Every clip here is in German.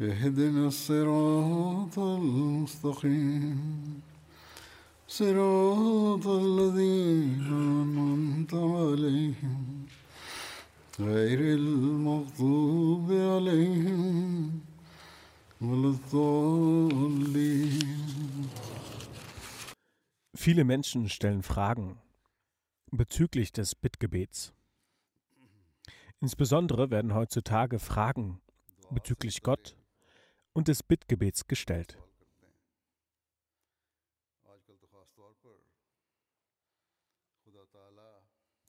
اهدنا الصراط المستقيم صراط الذين أنعمت عليهم غير المغضوب عليهم ولا الضالين Viele Menschen stellen Fragen bezüglich des Bittgebets. Insbesondere werden heutzutage Fragen bezüglich Gott und des Bittgebets gestellt.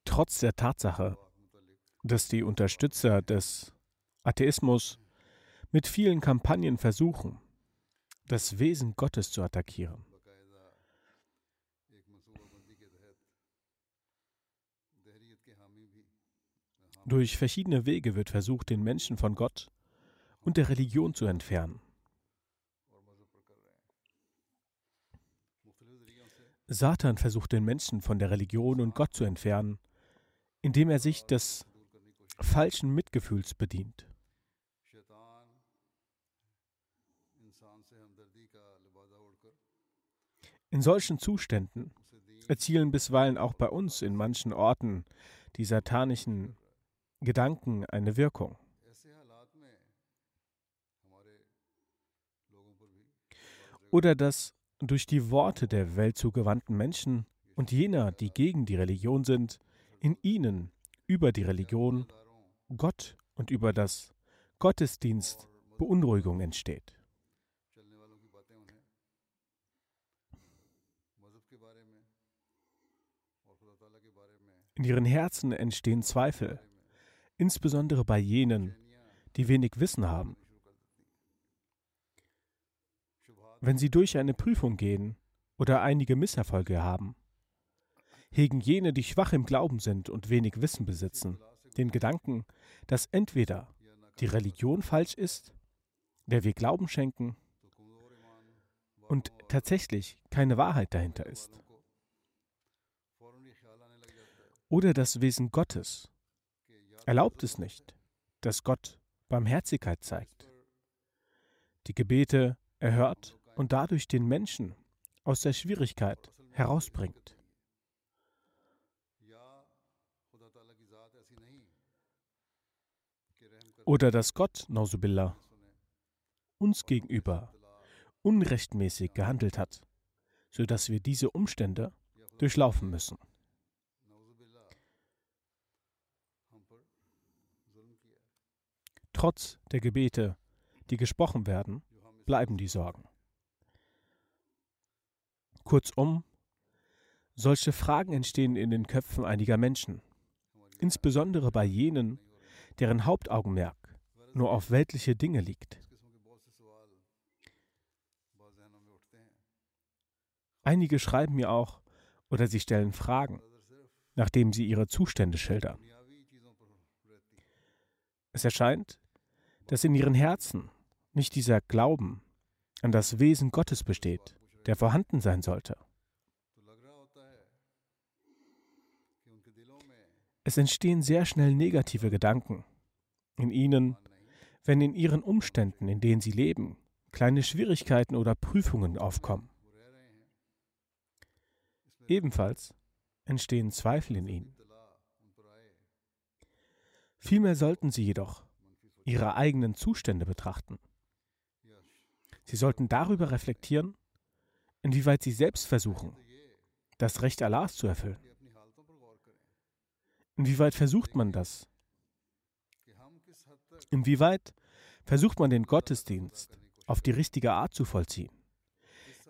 Trotz der Tatsache, dass die Unterstützer des Atheismus mit vielen Kampagnen versuchen, das Wesen Gottes zu attackieren. Durch verschiedene Wege wird versucht, den Menschen von Gott und der Religion zu entfernen. Satan versucht den Menschen von der Religion und Gott zu entfernen, indem er sich des falschen Mitgefühls bedient. In solchen Zuständen erzielen bisweilen auch bei uns in manchen Orten die satanischen Gedanken eine Wirkung. Oder dass durch die Worte der weltzugewandten Menschen und jener, die gegen die Religion sind, in ihnen über die Religion, Gott und über das Gottesdienst Beunruhigung entsteht. In ihren Herzen entstehen Zweifel, insbesondere bei jenen, die wenig Wissen haben. Wenn sie durch eine Prüfung gehen oder einige Misserfolge haben, hegen jene, die schwach im Glauben sind und wenig Wissen besitzen, den Gedanken, dass entweder die Religion falsch ist, der wir Glauben schenken, und tatsächlich keine Wahrheit dahinter ist. Oder das Wesen Gottes erlaubt es nicht, dass Gott Barmherzigkeit zeigt. Die Gebete erhört und dadurch den Menschen aus der Schwierigkeit herausbringt. Oder dass Gott, Nausubillah, uns gegenüber unrechtmäßig gehandelt hat, sodass wir diese Umstände durchlaufen müssen. Trotz der Gebete, die gesprochen werden, bleiben die Sorgen. Kurzum, solche Fragen entstehen in den Köpfen einiger Menschen, insbesondere bei jenen, deren Hauptaugenmerk nur auf weltliche Dinge liegt. Einige schreiben mir auch oder sie stellen Fragen, nachdem sie ihre Zustände schildern. Es erscheint, dass in ihren Herzen nicht dieser Glauben an das Wesen Gottes besteht, der vorhanden sein sollte. Es entstehen sehr schnell negative Gedanken in ihnen, wenn in ihren Umständen, in denen sie leben, kleine Schwierigkeiten oder Prüfungen aufkommen. Ebenfalls entstehen Zweifel in ihnen. Vielmehr sollten sie jedoch ihre eigenen Zustände betrachten. Sie sollten darüber reflektieren, inwieweit sie selbst versuchen, das Recht Allahs zu erfüllen. Inwieweit versucht man das? Inwieweit versucht man den Gottesdienst auf die richtige Art zu vollziehen?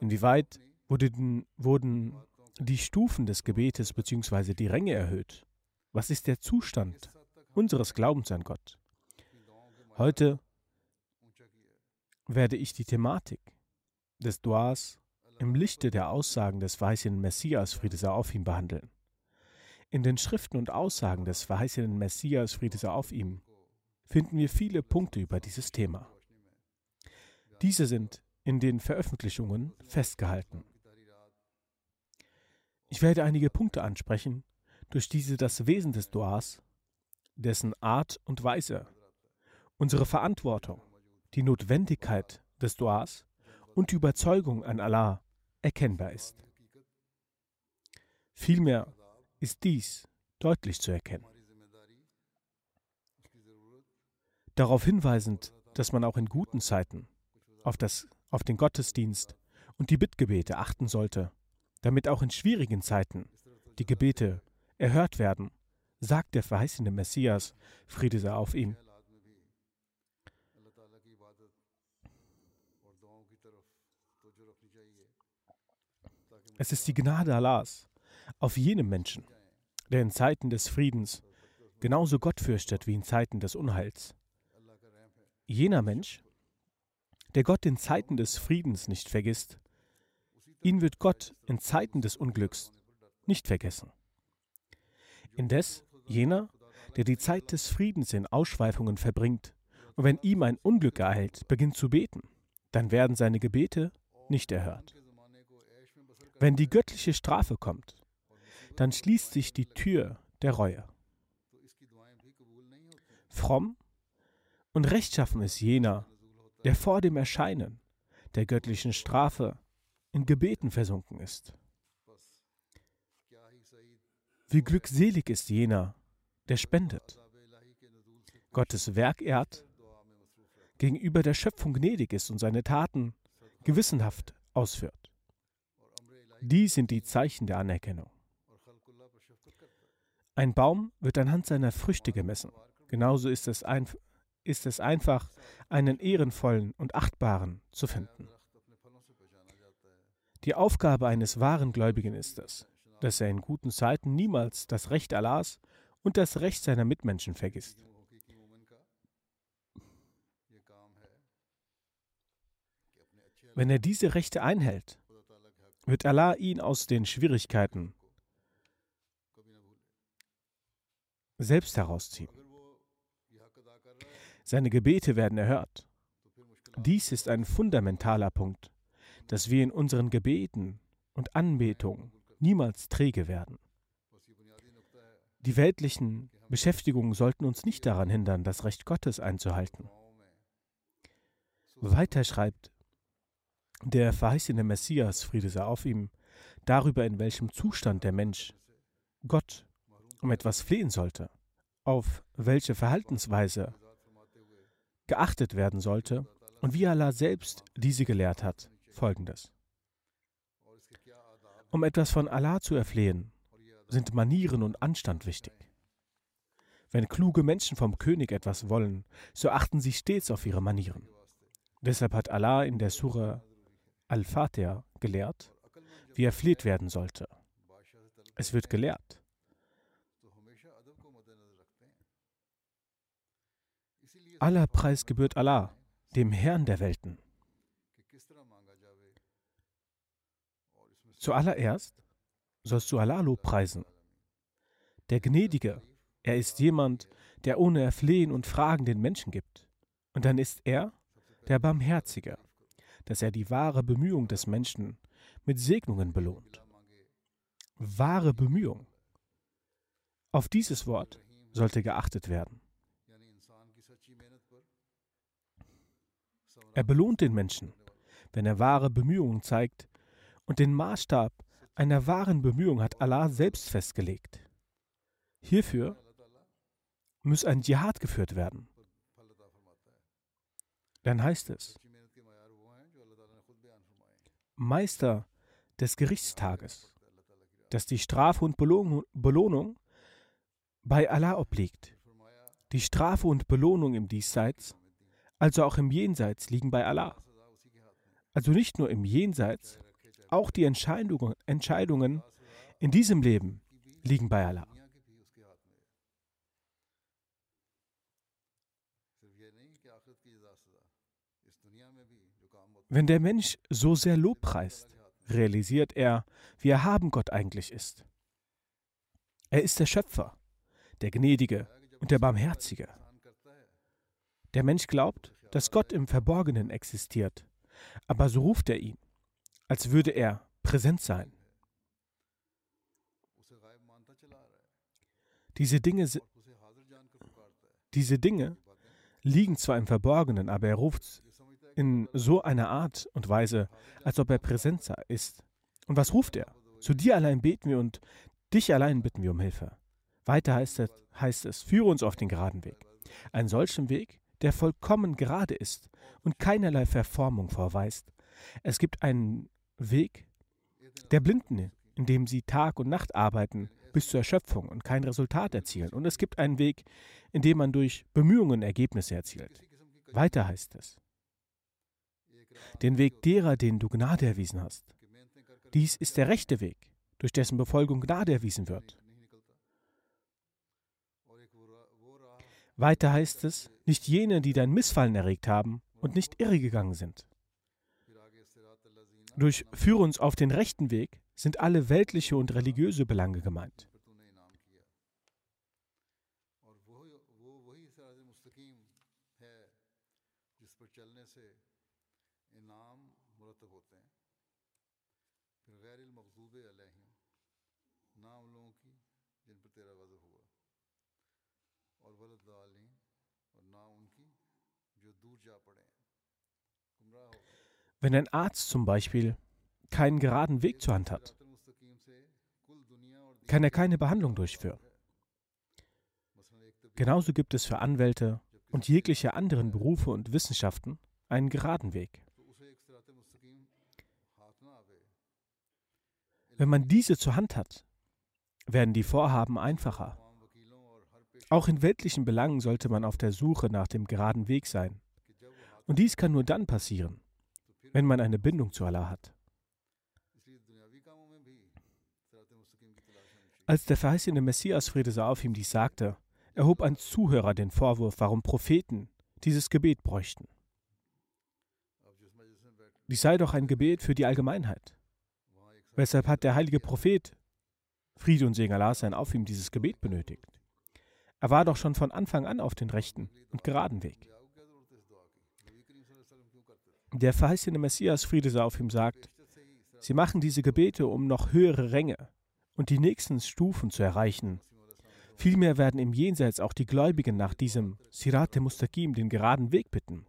Inwieweit wurden, wurden die Stufen des Gebetes bzw. die Ränge erhöht? Was ist der Zustand unseres Glaubens an Gott? Heute werde ich die Thematik des Duas im Lichte der Aussagen des verheißenen Messias, Friede sei auf ihm, behandeln. In den Schriften und Aussagen des verheißenen Messias, Friede sei auf ihm, finden wir viele Punkte über dieses Thema. Diese sind in den Veröffentlichungen festgehalten. Ich werde einige Punkte ansprechen, durch diese das Wesen des Duas, dessen Art und Weise, unsere Verantwortung, die Notwendigkeit des Duas und die Überzeugung an Allah erkennbar ist. Vielmehr ist dies deutlich zu erkennen. Darauf hinweisend, dass man auch in guten Zeiten auf, das, auf den Gottesdienst und die Bittgebete achten sollte, damit auch in schwierigen Zeiten die Gebete erhört werden, sagt der verheißene Messias, Friede sei auf ihm. Es ist die Gnade Allahs auf jenem Menschen, der in Zeiten des Friedens genauso Gott fürchtet wie in Zeiten des Unheils. Jener Mensch, der Gott in Zeiten des Friedens nicht vergisst, ihn wird Gott in Zeiten des Unglücks nicht vergessen. Indes jener, der die Zeit des Friedens in Ausschweifungen verbringt und wenn ihm ein Unglück ereilt, beginnt zu beten, dann werden seine Gebete nicht erhört. Wenn die göttliche Strafe kommt, dann schließt sich die Tür der Reue. Fromm und rechtschaffen ist jener, der vor dem Erscheinen der göttlichen Strafe in Gebeten versunken ist. Wie glückselig ist jener, der spendet, Gottes Werk ehrt, gegenüber der Schöpfung gnädig ist und seine Taten gewissenhaft ausführt. Dies sind die Zeichen der Anerkennung. Ein Baum wird anhand seiner Früchte gemessen. Genauso ist es, ein, ist es einfach, einen ehrenvollen und achtbaren zu finden. Die Aufgabe eines wahren Gläubigen ist es, dass er in guten Zeiten niemals das Recht Allahs und das Recht seiner Mitmenschen vergisst. Wenn er diese Rechte einhält, wird Allah ihn aus den Schwierigkeiten selbst herausziehen. Seine Gebete werden erhört. Dies ist ein fundamentaler Punkt, dass wir in unseren Gebeten und Anbetungen niemals träge werden. Die weltlichen Beschäftigungen sollten uns nicht daran hindern, das Recht Gottes einzuhalten. Weiter schreibt der verheißene Messias, Friede sei auf ihm, darüber, in welchem Zustand der Mensch Gott um etwas flehen sollte, auf welche Verhaltensweise geachtet werden sollte und wie Allah selbst diese gelehrt hat, folgendes. Um etwas von Allah zu erflehen, sind Manieren und Anstand wichtig. Wenn kluge Menschen vom König etwas wollen, so achten sie stets auf ihre Manieren. Deshalb hat Allah in der Surah Al-Fatiha gelehrt, wie erfleht werden sollte. Es wird gelehrt. Aller Preis gebührt Allah, dem Herrn der Welten. Zuallererst sollst du Allah lobpreisen. Der Gnädige, er ist jemand, der ohne Erflehen und Fragen den Menschen gibt. Und dann ist er der Barmherzige, dass er die wahre Bemühung des Menschen mit Segnungen belohnt. Wahre Bemühung. Auf dieses Wort sollte geachtet werden. Er belohnt den Menschen, wenn er wahre Bemühungen zeigt, und den Maßstab einer wahren Bemühung hat Allah selbst festgelegt. Hierfür muss ein Dschihad geführt werden. dann heißt es, Meister des Gerichtstages, dass die Strafe und Belohnung bei Allah obliegt. Die Strafe und Belohnung im Diesseits, also auch im Jenseits, liegen bei Allah. Also nicht nur im Jenseits, auch die Entscheidungen, Entscheidungen in diesem Leben liegen bei Allah. Wenn der Mensch so sehr Lob preist, realisiert er, wie erhaben Gott eigentlich ist. Er ist der Schöpfer, der Gnädige und der Barmherzige. Der Mensch glaubt, dass Gott im Verborgenen existiert, aber so ruft er ihn, als würde er präsent sein. Diese Dinge, diese Dinge liegen zwar im Verborgenen, aber er ruft in so einer Art und Weise, als ob er präsent ist. Und was ruft er? Zu dir allein beten wir und dich allein bitten wir um Hilfe. Weiter heißt es, heißt es, führe uns auf den geraden Weg. Einen solchen Weg, der vollkommen gerade ist und keinerlei Verformung vorweist. Es gibt einen Weg der Blinden, in dem sie Tag und Nacht arbeiten bis zur Erschöpfung und kein Resultat erzielen. Und es gibt einen Weg, in dem man durch Bemühungen Ergebnisse erzielt. Weiter heißt es, den Weg derer, denen du Gnade erwiesen hast. Dies ist der rechte Weg, durch dessen Befolgung Gnade erwiesen wird. Weiter heißt es, nicht jene, die dein Missfallen erregt haben und nicht irregegangen sind. Durch Führe uns auf den rechten Weg sind alle weltliche und religiöse Belange gemeint. Wenn ein Arzt zum Beispiel keinen geraden Weg zur Hand hat, kann er keine Behandlung durchführen. Genauso gibt es für Anwälte und jegliche anderen Berufe und Wissenschaften einen geraden Weg. Wenn man diese zur Hand hat, werden die Vorhaben einfacher. Auch in weltlichen Belangen sollte man auf der Suche nach dem geraden Weg sein. Und dies kann nur dann passieren, wenn man eine Bindung zu Allah hat. Als der verheißene Messias Friede sei auf ihm dies sagte, erhob ein Zuhörer den Vorwurf, warum Propheten dieses Gebet bräuchten. Dies sei doch ein Gebet für die Allgemeinheit. Weshalb hat der heilige Prophet, Friede und Segen Allah sein, auf ihm dieses Gebet benötigt? Er war doch schon von Anfang an auf den rechten und geraden Weg. Der verheißene Messias, Friede sei auf ihm, sagt, sie machen diese Gebete, um noch höhere Ränge und die nächsten Stufen zu erreichen. Vielmehr werden im Jenseits auch die Gläubigen nach diesem Sirat Mustaqim den geraden Weg bitten.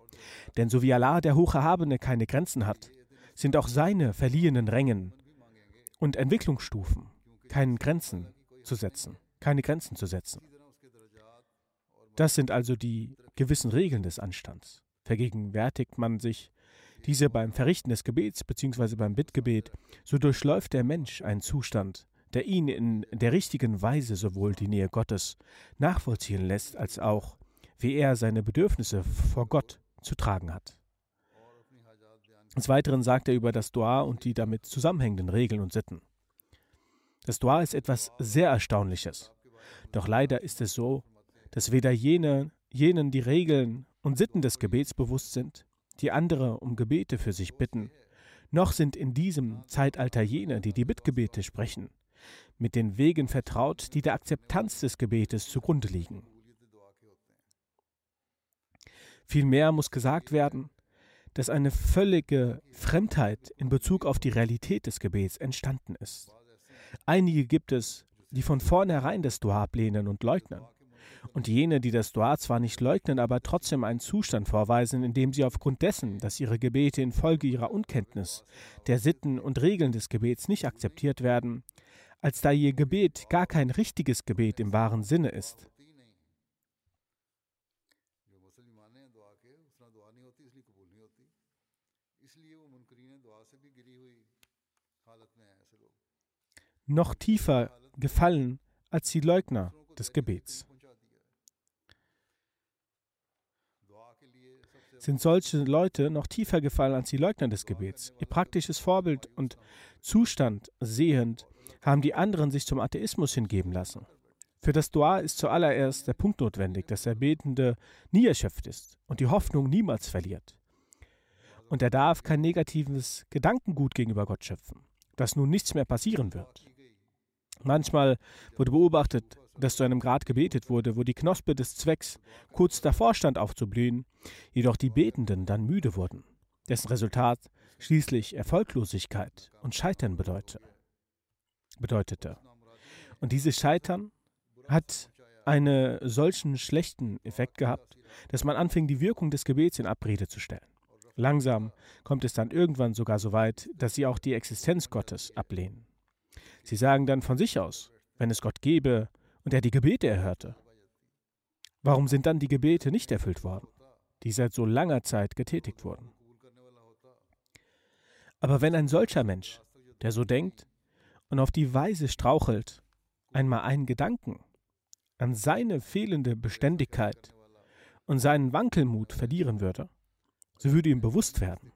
Denn so wie Allah, der Hocherhabene, keine Grenzen hat, sind auch seine verliehenen Rängen und Entwicklungsstufen keinen Grenzen zu setzen, keine Grenzen zu setzen. Das sind also die gewissen Regeln des Anstands. Vergegenwärtigt man sich diese beim Verrichten des Gebets bzw. beim Bittgebet, so durchläuft der Mensch einen Zustand, der ihn in der richtigen Weise sowohl die Nähe Gottes nachvollziehen lässt, als auch, wie er seine Bedürfnisse vor Gott zu tragen hat. Des Weiteren sagt er über das Dua und die damit zusammenhängenden Regeln und Sitten. Das Dua ist etwas sehr Erstaunliches. Doch leider ist es so, dass weder jene, jenen die Regeln und Sitten des Gebets bewusst sind, die andere um Gebete für sich bitten, noch sind in diesem Zeitalter jene, die die Bittgebete sprechen, mit den Wegen vertraut, die der Akzeptanz des Gebetes zugrunde liegen. Vielmehr muss gesagt werden, dass eine völlige Fremdheit in Bezug auf die Realität des Gebets entstanden ist. Einige gibt es, die von vornherein das Dua ablehnen und leugnen und jene, die das Dua zwar nicht leugnen, aber trotzdem einen Zustand vorweisen, in dem sie aufgrund dessen, dass ihre Gebete infolge ihrer Unkenntnis der Sitten und Regeln des Gebets nicht akzeptiert werden, als da ihr Gebet gar kein richtiges Gebet im wahren Sinne ist. Noch tiefer gefallen als die Leugner des Gebets. Sind solche Leute noch tiefer gefallen als die Leugner des Gebets? Ihr praktisches Vorbild und Zustand sehend haben die anderen sich zum Atheismus hingeben lassen. Für das Dua ist zuallererst der Punkt notwendig, dass der Betende nie erschöpft ist und die Hoffnung niemals verliert. Und er darf kein negatives Gedankengut gegenüber Gott schöpfen, dass nun nichts mehr passieren wird. Manchmal wurde beobachtet, dass zu einem Grad gebetet wurde, wo die Knospe des Zwecks kurz davor stand aufzublühen, jedoch die Betenden dann müde wurden, dessen Resultat schließlich Erfolglosigkeit und Scheitern bedeute, bedeutete. Und dieses Scheitern hat einen solchen schlechten Effekt gehabt, dass man anfing, die Wirkung des Gebets in Abrede zu stellen. Langsam kommt es dann irgendwann sogar so weit, dass sie auch die Existenz Gottes ablehnen. Sie sagen dann von sich aus, wenn es Gott gäbe und er die Gebete erhörte. Warum sind dann die Gebete nicht erfüllt worden, die seit so langer Zeit getätigt wurden? Aber wenn ein solcher Mensch, der so denkt und auf die Weise strauchelt, einmal einen Gedanken an seine fehlende Beständigkeit und seinen Wankelmut verlieren würde, so würde ihm bewusst werden,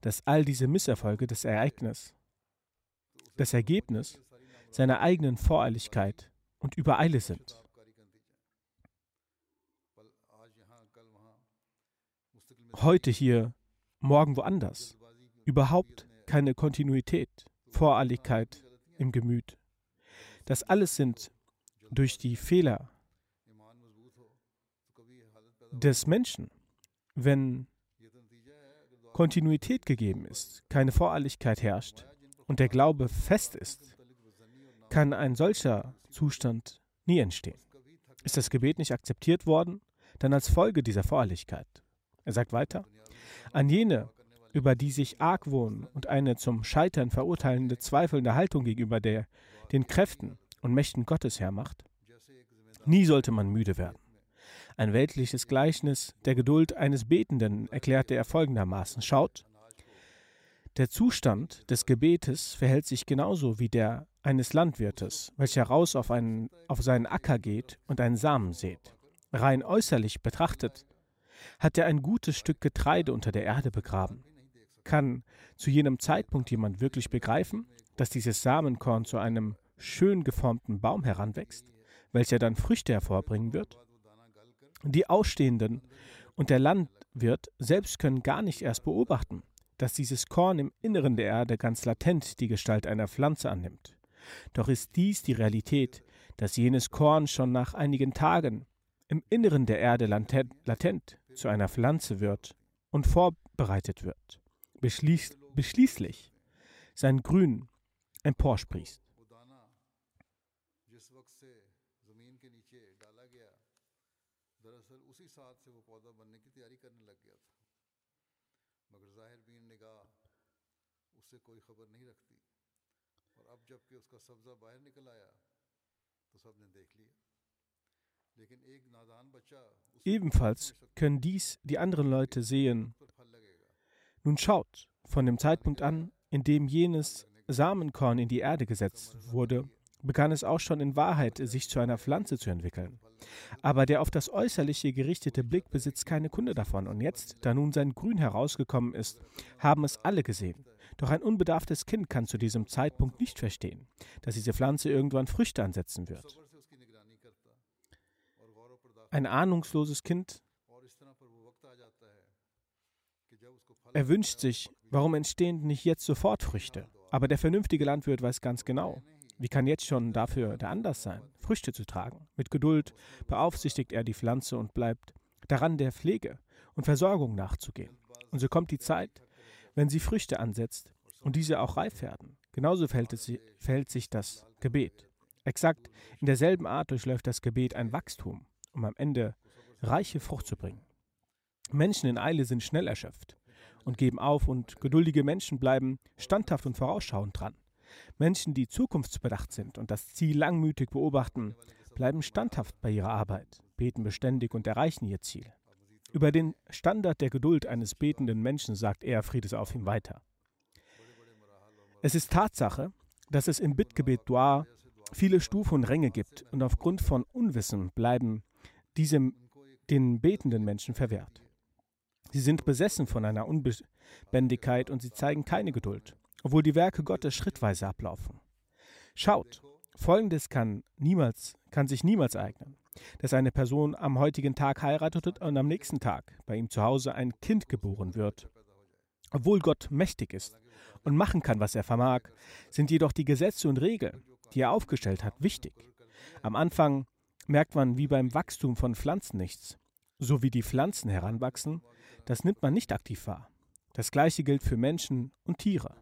dass all diese Misserfolge des Ereignisses das Ergebnis seiner eigenen Voreiligkeit und Übereile sind. Heute hier, morgen woanders. Überhaupt keine Kontinuität, Voreiligkeit im Gemüt. Das alles sind durch die Fehler des Menschen, wenn Kontinuität gegeben ist, keine Voreiligkeit herrscht und der Glaube fest ist, kann ein solcher Zustand nie entstehen. Ist das Gebet nicht akzeptiert worden, dann als Folge dieser Voreiligkeit. Er sagt weiter, an jene, über die sich Argwohn und eine zum Scheitern verurteilende, zweifelnde Haltung gegenüber der, den Kräften und Mächten Gottes hermacht, nie sollte man müde werden. Ein weltliches Gleichnis der Geduld eines Betenden erklärte er folgendermaßen: Schaut, der Zustand des Gebetes verhält sich genauso wie der eines Landwirtes, welcher raus auf, einen, auf seinen Acker geht und einen Samen sät. Rein äußerlich betrachtet hat er ein gutes Stück Getreide unter der Erde begraben. Kann zu jenem Zeitpunkt jemand wirklich begreifen, dass dieses Samenkorn zu einem schön geformten Baum heranwächst, welcher dann Früchte hervorbringen wird? Die Ausstehenden und der Landwirt selbst können gar nicht erst beobachten, dass dieses Korn im Inneren der Erde ganz latent die Gestalt einer Pflanze annimmt. Doch ist dies die Realität, dass jenes Korn schon nach einigen Tagen im Inneren der Erde latent, latent zu einer Pflanze wird und vorbereitet wird, beschließ, beschließlich sein Grün emporsprießt. उससे कोई खबर नहीं रखती और अब जबकि उसका सब्जा बाहर निकल आया तो सब ने देख लिया लेकिन एक नादान बच्चा उस Ebenfalls können dies die anderen Leute sehen. पर फल लगेगा Nun schaut, von dem Zeitpunkt an, in dem jenes Samenkorn in die Erde gesetzt wurde, begann es auch schon in Wahrheit, sich zu einer Pflanze zu entwickeln. Aber der auf das Äußerliche gerichtete Blick besitzt keine Kunde davon. Und jetzt, da nun sein Grün herausgekommen ist, haben es alle gesehen. Doch ein unbedarftes Kind kann zu diesem Zeitpunkt nicht verstehen, dass diese Pflanze irgendwann Früchte ansetzen wird. Ein ahnungsloses Kind er wünscht sich, warum entstehen nicht jetzt sofort Früchte? Aber der vernünftige Landwirt weiß ganz genau, wie kann jetzt schon dafür der Anlass sein, Früchte zu tragen? Mit Geduld beaufsichtigt er die Pflanze und bleibt daran der Pflege und Versorgung nachzugehen. Und so kommt die Zeit, wenn sie Früchte ansetzt und diese auch reif werden. Genauso verhält, es, verhält sich das Gebet. Exakt in derselben Art durchläuft das Gebet ein Wachstum, um am Ende reiche Frucht zu bringen. Menschen in Eile sind schnell erschöpft und geben auf und geduldige Menschen bleiben standhaft und vorausschauend dran. Menschen, die zukunftsbedacht sind und das Ziel langmütig beobachten, bleiben standhaft bei ihrer Arbeit, beten beständig und erreichen ihr Ziel. Über den Standard der Geduld eines betenden Menschen sagt er Friedes auf ihm weiter. Es ist Tatsache, dass es im Bittgebet Dua viele Stufen und Ränge gibt und aufgrund von Unwissen bleiben diese den betenden Menschen verwehrt. Sie sind besessen von einer Unbändigkeit und sie zeigen keine Geduld, obwohl die Werke Gottes schrittweise ablaufen. Schaut, folgendes kann niemals, kann sich niemals eignen dass eine Person am heutigen Tag heiratet und am nächsten Tag bei ihm zu Hause ein Kind geboren wird. Obwohl Gott mächtig ist und machen kann, was er vermag, sind jedoch die Gesetze und Regeln, die er aufgestellt hat, wichtig. Am Anfang merkt man wie beim Wachstum von Pflanzen nichts. So wie die Pflanzen heranwachsen, das nimmt man nicht aktiv wahr. Das gleiche gilt für Menschen und Tiere.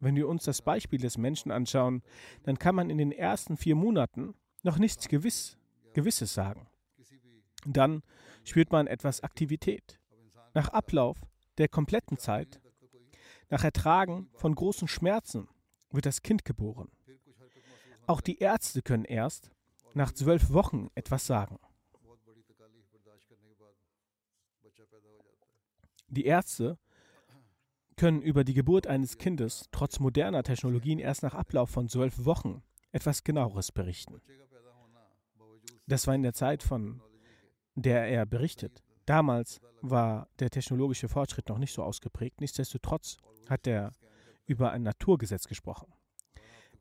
Wenn wir uns das Beispiel des Menschen anschauen, dann kann man in den ersten vier Monaten noch nichts gewiss Gewisses sagen. Dann spürt man etwas Aktivität. Nach Ablauf der kompletten Zeit, nach Ertragen von großen Schmerzen, wird das Kind geboren. Auch die Ärzte können erst nach zwölf Wochen etwas sagen. Die Ärzte können über die Geburt eines Kindes trotz moderner Technologien erst nach Ablauf von zwölf Wochen etwas genaueres berichten. Das war in der Zeit, von der er berichtet. Damals war der technologische Fortschritt noch nicht so ausgeprägt. Nichtsdestotrotz hat er über ein Naturgesetz gesprochen.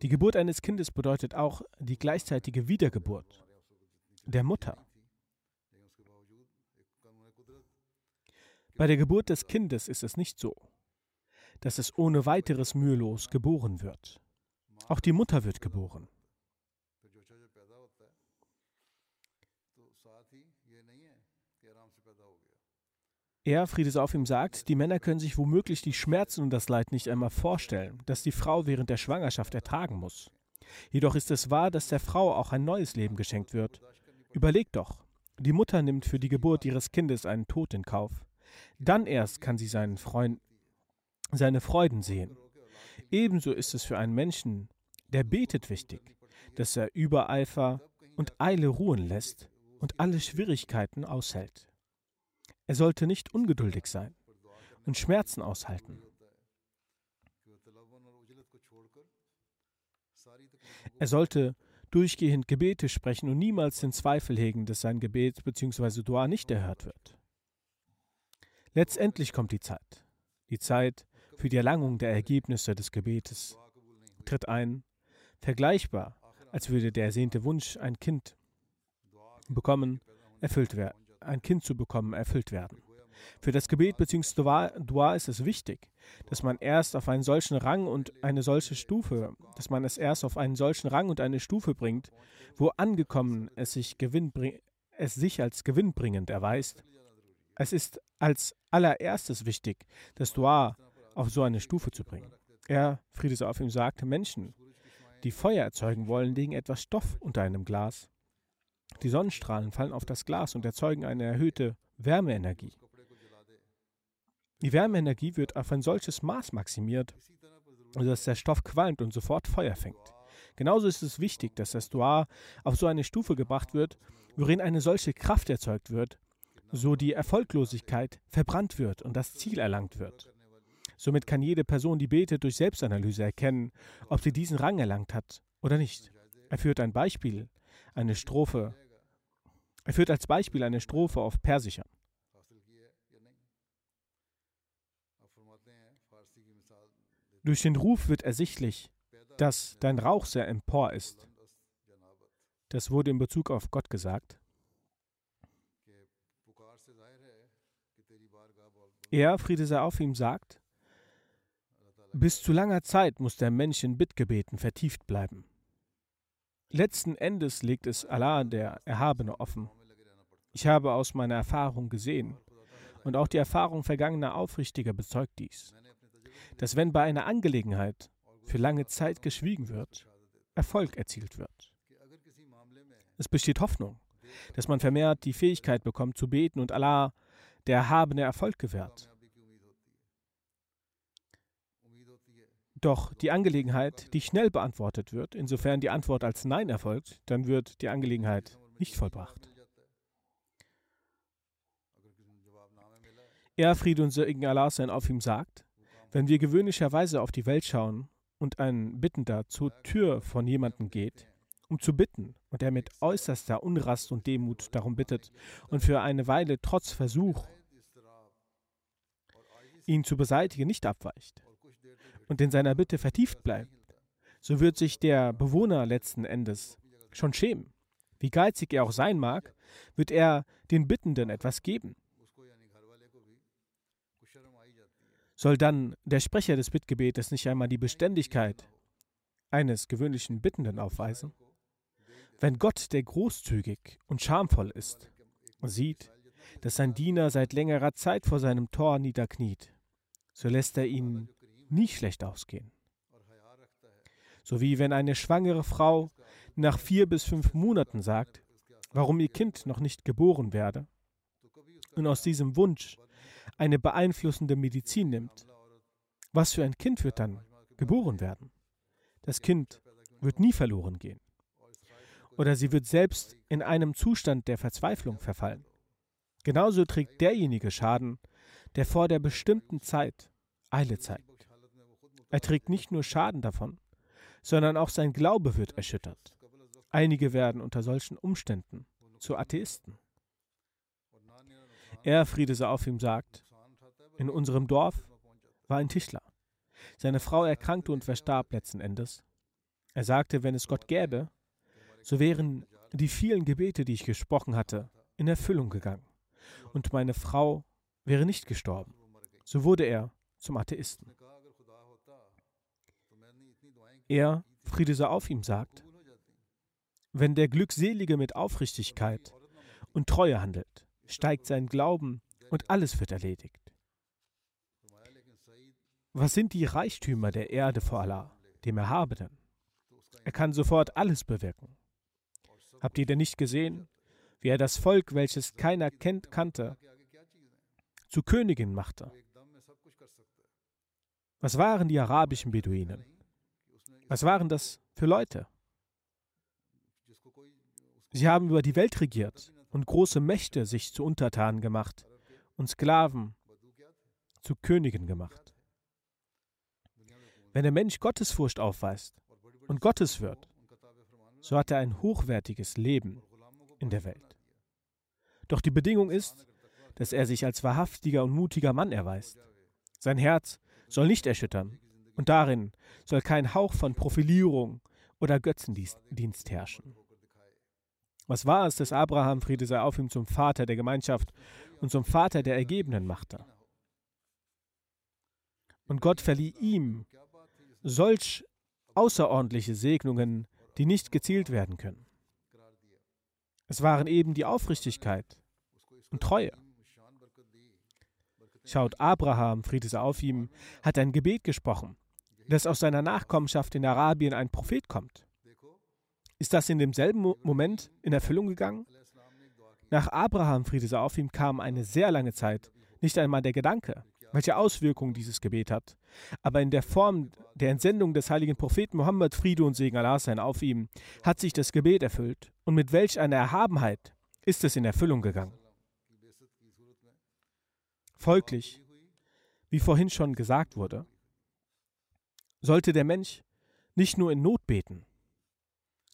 Die Geburt eines Kindes bedeutet auch die gleichzeitige Wiedergeburt der Mutter. Bei der Geburt des Kindes ist es nicht so, dass es ohne weiteres mühelos geboren wird. Auch die Mutter wird geboren. Er, Friede auf ihm, sagt, die Männer können sich womöglich die Schmerzen und das Leid nicht einmal vorstellen, das die Frau während der Schwangerschaft ertragen muss. Jedoch ist es wahr, dass der Frau auch ein neues Leben geschenkt wird. Überleg doch, die Mutter nimmt für die Geburt ihres Kindes einen Tod in Kauf. Dann erst kann sie seinen Freund, seine Freuden sehen. Ebenso ist es für einen Menschen, der betet, wichtig, dass er Übereifer und Eile ruhen lässt und alle Schwierigkeiten aushält. Er sollte nicht ungeduldig sein und Schmerzen aushalten. Er sollte durchgehend Gebete sprechen und niemals den Zweifel hegen, dass sein Gebet bzw. Dua nicht erhört wird. Letztendlich kommt die Zeit. Die Zeit für die Erlangung der Ergebnisse des Gebetes tritt ein, vergleichbar, als würde der ersehnte Wunsch, ein Kind bekommen, erfüllt werden ein Kind zu bekommen, erfüllt werden. Für das Gebet bzw. Dua ist es wichtig, dass man erst auf einen solchen Rang und eine solche Stufe, dass man es erst auf einen solchen Rang und eine Stufe bringt, wo angekommen es sich, es sich als gewinnbringend erweist. Es ist als allererstes wichtig, das Dua auf so eine Stufe zu bringen. Er, Friede sei auf ihm, sagte, Menschen, die Feuer erzeugen wollen, legen etwas Stoff unter einem Glas. Die Sonnenstrahlen fallen auf das Glas und erzeugen eine erhöhte Wärmeenergie. Die Wärmeenergie wird auf ein solches Maß maximiert, dass der Stoff qualmt und sofort Feuer fängt. Genauso ist es wichtig, dass das Dua auf so eine Stufe gebracht wird, worin eine solche Kraft erzeugt wird, so die Erfolglosigkeit verbrannt wird und das Ziel erlangt wird. Somit kann jede Person, die betet, durch Selbstanalyse erkennen, ob sie diesen Rang erlangt hat oder nicht. Er führt ein Beispiel, eine Strophe er führt als Beispiel eine Strophe auf Persisch an. Durch den Ruf wird ersichtlich, dass dein Rauch sehr empor ist. Das wurde in Bezug auf Gott gesagt. Er, Friede sei auf ihm, sagt, bis zu langer Zeit muss der Mensch in Bittgebeten vertieft bleiben. Letzten Endes legt es Allah, der Erhabene, offen. Ich habe aus meiner Erfahrung gesehen, und auch die Erfahrung vergangener Aufrichtiger bezeugt dies, dass wenn bei einer Angelegenheit für lange Zeit geschwiegen wird, Erfolg erzielt wird. Es besteht Hoffnung, dass man vermehrt die Fähigkeit bekommt zu beten und Allah der Erhabene Erfolg gewährt. Doch die Angelegenheit, die schnell beantwortet wird, insofern die Antwort als Nein erfolgt, dann wird die Angelegenheit nicht vollbracht. Er, Friede und Segen Allah sein auf ihm sagt, wenn wir gewöhnlicherweise auf die Welt schauen und ein Bittender zur Tür von jemandem geht, um zu bitten, und er mit äußerster Unrast und Demut darum bittet und für eine Weile trotz Versuch, ihn zu beseitigen, nicht abweicht und in seiner Bitte vertieft bleibt, so wird sich der Bewohner letzten Endes schon schämen. Wie geizig er auch sein mag, wird er den Bittenden etwas geben. Soll dann der Sprecher des Bittgebetes nicht einmal die Beständigkeit eines gewöhnlichen Bittenden aufweisen? Wenn Gott, der großzügig und schamvoll ist, sieht, dass sein Diener seit längerer Zeit vor seinem Tor niederkniet, so lässt er ihn nie schlecht ausgehen. So wie wenn eine schwangere Frau nach vier bis fünf Monaten sagt, warum ihr Kind noch nicht geboren werde, und aus diesem Wunsch eine beeinflussende Medizin nimmt, was für ein Kind wird dann geboren werden? Das Kind wird nie verloren gehen. Oder sie wird selbst in einem Zustand der Verzweiflung verfallen. Genauso trägt derjenige Schaden, der vor der bestimmten Zeit Eile zeigt. Er trägt nicht nur Schaden davon, sondern auch sein Glaube wird erschüttert. Einige werden unter solchen Umständen zu Atheisten. Er, Friede sei auf ihm, sagt, in unserem Dorf war ein Tischler. Seine Frau erkrankte und verstarb letzten Endes. Er sagte, wenn es Gott gäbe, so wären die vielen Gebete, die ich gesprochen hatte, in Erfüllung gegangen. Und meine Frau wäre nicht gestorben. So wurde er zum Atheisten. Er, Friede sei auf ihm, sagt, wenn der Glückselige mit Aufrichtigkeit und Treue handelt, steigt sein Glauben und alles wird erledigt. Was sind die Reichtümer der Erde vor Allah, dem Erhabenen? Er kann sofort alles bewirken. Habt ihr denn nicht gesehen, wie er das Volk, welches keiner kennt, kannte, zu Königin machte? Was waren die arabischen Beduinen? Was waren das für Leute? Sie haben über die Welt regiert und große Mächte sich zu Untertanen gemacht und Sklaven zu Königen gemacht. Wenn der Mensch Gottesfurcht aufweist und Gottes wird, so hat er ein hochwertiges Leben in der Welt. Doch die Bedingung ist, dass er sich als wahrhaftiger und mutiger Mann erweist. Sein Herz soll nicht erschüttern und darin soll kein Hauch von Profilierung oder Götzendienst herrschen. Was war es, dass Abraham, Friede sei auf ihm, zum Vater der Gemeinschaft und zum Vater der Ergebenen machte? Und Gott verlieh ihm solch außerordentliche Segnungen, die nicht gezielt werden können. Es waren eben die Aufrichtigkeit und Treue. Schaut, Abraham, Friede sei auf ihm, hat ein Gebet gesprochen, dass aus seiner Nachkommenschaft in Arabien ein Prophet kommt. Ist das in demselben Moment in Erfüllung gegangen? Nach Abraham, Friede sei auf ihm, kam eine sehr lange Zeit nicht einmal der Gedanke, welche Auswirkungen dieses Gebet hat. Aber in der Form der Entsendung des heiligen Propheten Mohammed, Friede und Segen Allah sein auf ihm, hat sich das Gebet erfüllt. Und mit welch einer Erhabenheit ist es in Erfüllung gegangen. Folglich, wie vorhin schon gesagt wurde, sollte der Mensch nicht nur in Not beten,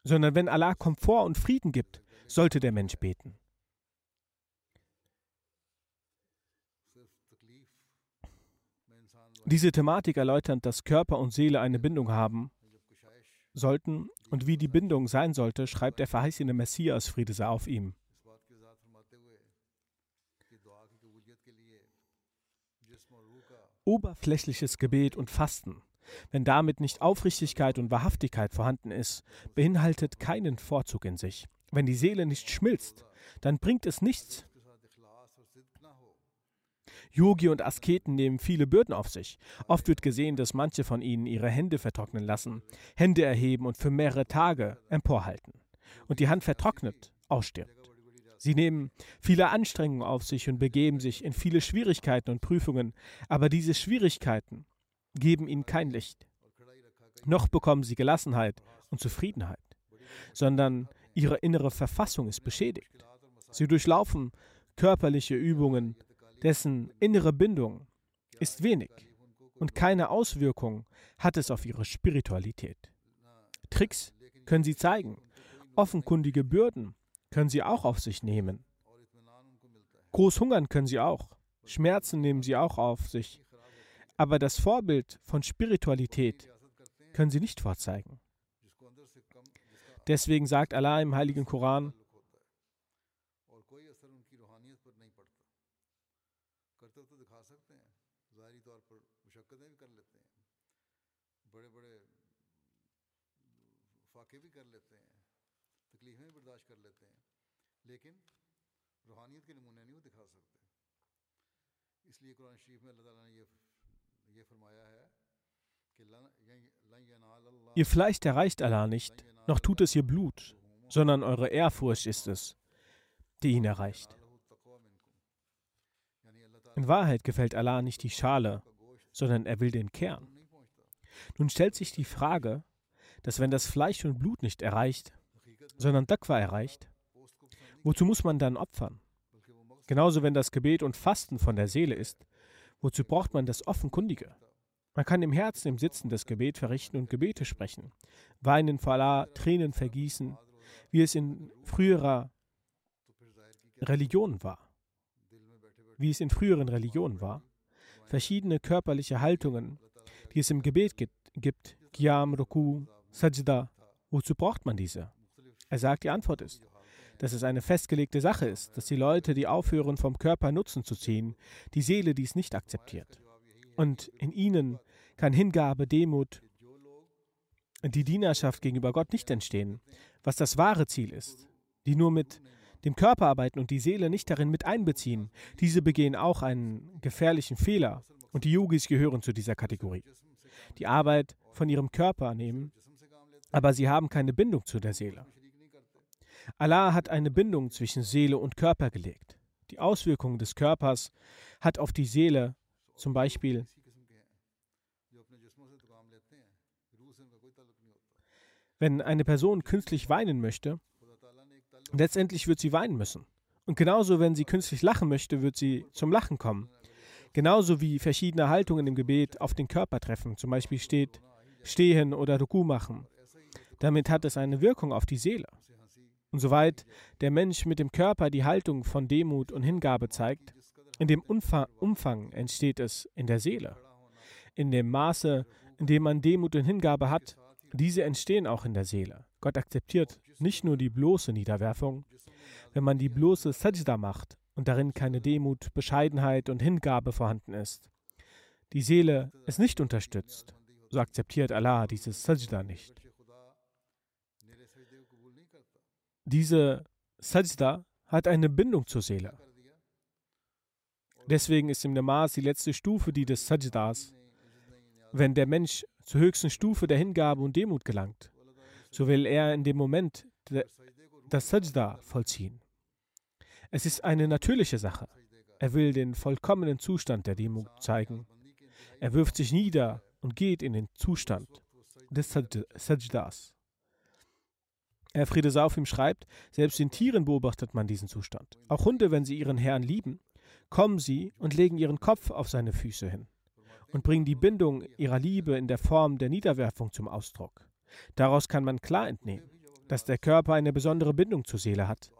sondern wenn Allah Komfort und Frieden gibt, sollte der Mensch beten. Diese Thematik erläuternd, dass Körper und Seele eine Bindung haben sollten und wie die Bindung sein sollte, schreibt der verheißene Messias, Friede sei auf ihm. Oberflächliches Gebet und Fasten, wenn damit nicht Aufrichtigkeit und Wahrhaftigkeit vorhanden ist, beinhaltet keinen Vorzug in sich. Wenn die Seele nicht schmilzt, dann bringt es nichts, Yogi und Asketen nehmen viele Bürden auf sich. Oft wird gesehen, dass manche von ihnen ihre Hände vertrocknen lassen, Hände erheben und für mehrere Tage emporhalten. Und die Hand vertrocknet, ausstirbt. Sie nehmen viele Anstrengungen auf sich und begeben sich in viele Schwierigkeiten und Prüfungen, aber diese Schwierigkeiten geben ihnen kein Licht. Noch bekommen sie Gelassenheit und Zufriedenheit, sondern ihre innere Verfassung ist beschädigt. Sie durchlaufen körperliche Übungen dessen innere Bindung ist wenig und keine Auswirkung hat es auf ihre Spiritualität. Tricks können sie zeigen, offenkundige Bürden können sie auch auf sich nehmen. Groß hungern können sie auch, Schmerzen nehmen sie auch auf sich. Aber das Vorbild von Spiritualität können sie nicht vorzeigen. Deswegen sagt Allah im heiligen Koran, Ihr Fleisch erreicht Allah nicht, noch tut es ihr Blut, sondern eure Ehrfurcht ist es, die ihn erreicht. In Wahrheit gefällt Allah nicht die Schale, sondern er will den Kern. Nun stellt sich die Frage, dass wenn das Fleisch und Blut nicht erreicht, sondern Daqwa erreicht, wozu muss man dann opfern? Genauso wenn das Gebet und Fasten von der Seele ist, wozu braucht man das Offenkundige? Man kann im Herzen im Sitzen das Gebet verrichten und Gebete sprechen, weinen vor Allah, Tränen vergießen, wie es in früherer Religion war. Wie es in früheren Religionen war. Verschiedene körperliche Haltungen, die es im Gebet gibt, Qiyam, Ruku, Sajda. Wozu braucht man diese? Er sagt, die Antwort ist, dass es eine festgelegte Sache ist, dass die Leute, die aufhören, vom Körper Nutzen zu ziehen, die Seele dies nicht akzeptiert. Und in ihnen kann Hingabe, Demut, die Dienerschaft gegenüber Gott nicht entstehen, was das wahre Ziel ist, die nur mit dem Körper arbeiten und die Seele nicht darin mit einbeziehen. Diese begehen auch einen gefährlichen Fehler und die Yogis gehören zu dieser Kategorie. Die Arbeit von ihrem Körper nehmen, aber sie haben keine Bindung zu der Seele. Allah hat eine Bindung zwischen Seele und Körper gelegt. Die Auswirkung des Körpers hat auf die Seele zum Beispiel wenn eine Person künstlich weinen möchte, letztendlich wird sie weinen müssen. Und genauso, wenn sie künstlich lachen möchte, wird sie zum Lachen kommen. Genauso wie verschiedene Haltungen im Gebet auf den Körper treffen, zum Beispiel steht, stehen oder Ruku machen. Damit hat es eine Wirkung auf die Seele. Und soweit der Mensch mit dem Körper die Haltung von Demut und Hingabe zeigt, in dem Umfang, Umfang entsteht es in der Seele. In dem Maße, in dem man Demut und Hingabe hat, diese entstehen auch in der Seele. Gott akzeptiert nicht nur die bloße Niederwerfung. Wenn man die bloße Sajda macht und darin keine Demut, Bescheidenheit und Hingabe vorhanden ist, die Seele es nicht unterstützt, so akzeptiert Allah dieses Sajda nicht. Diese Sajda hat eine Bindung zur Seele. Deswegen ist im Namaz die letzte Stufe die des Sajdas. Wenn der Mensch zur höchsten Stufe der Hingabe und Demut gelangt, so will er in dem Moment das Sajda vollziehen. Es ist eine natürliche Sache. Er will den vollkommenen Zustand der Demut zeigen. Er wirft sich nieder und geht in den Zustand des Sajdas. Herr Friede Sauf ihm schreibt, selbst in Tieren beobachtet man diesen Zustand. Auch Hunde, wenn sie ihren Herrn lieben, kommen sie und legen ihren Kopf auf seine Füße hin und bringen die Bindung ihrer Liebe in der Form der Niederwerfung zum Ausdruck. Daraus kann man klar entnehmen, dass der Körper eine besondere Bindung zur Seele hat.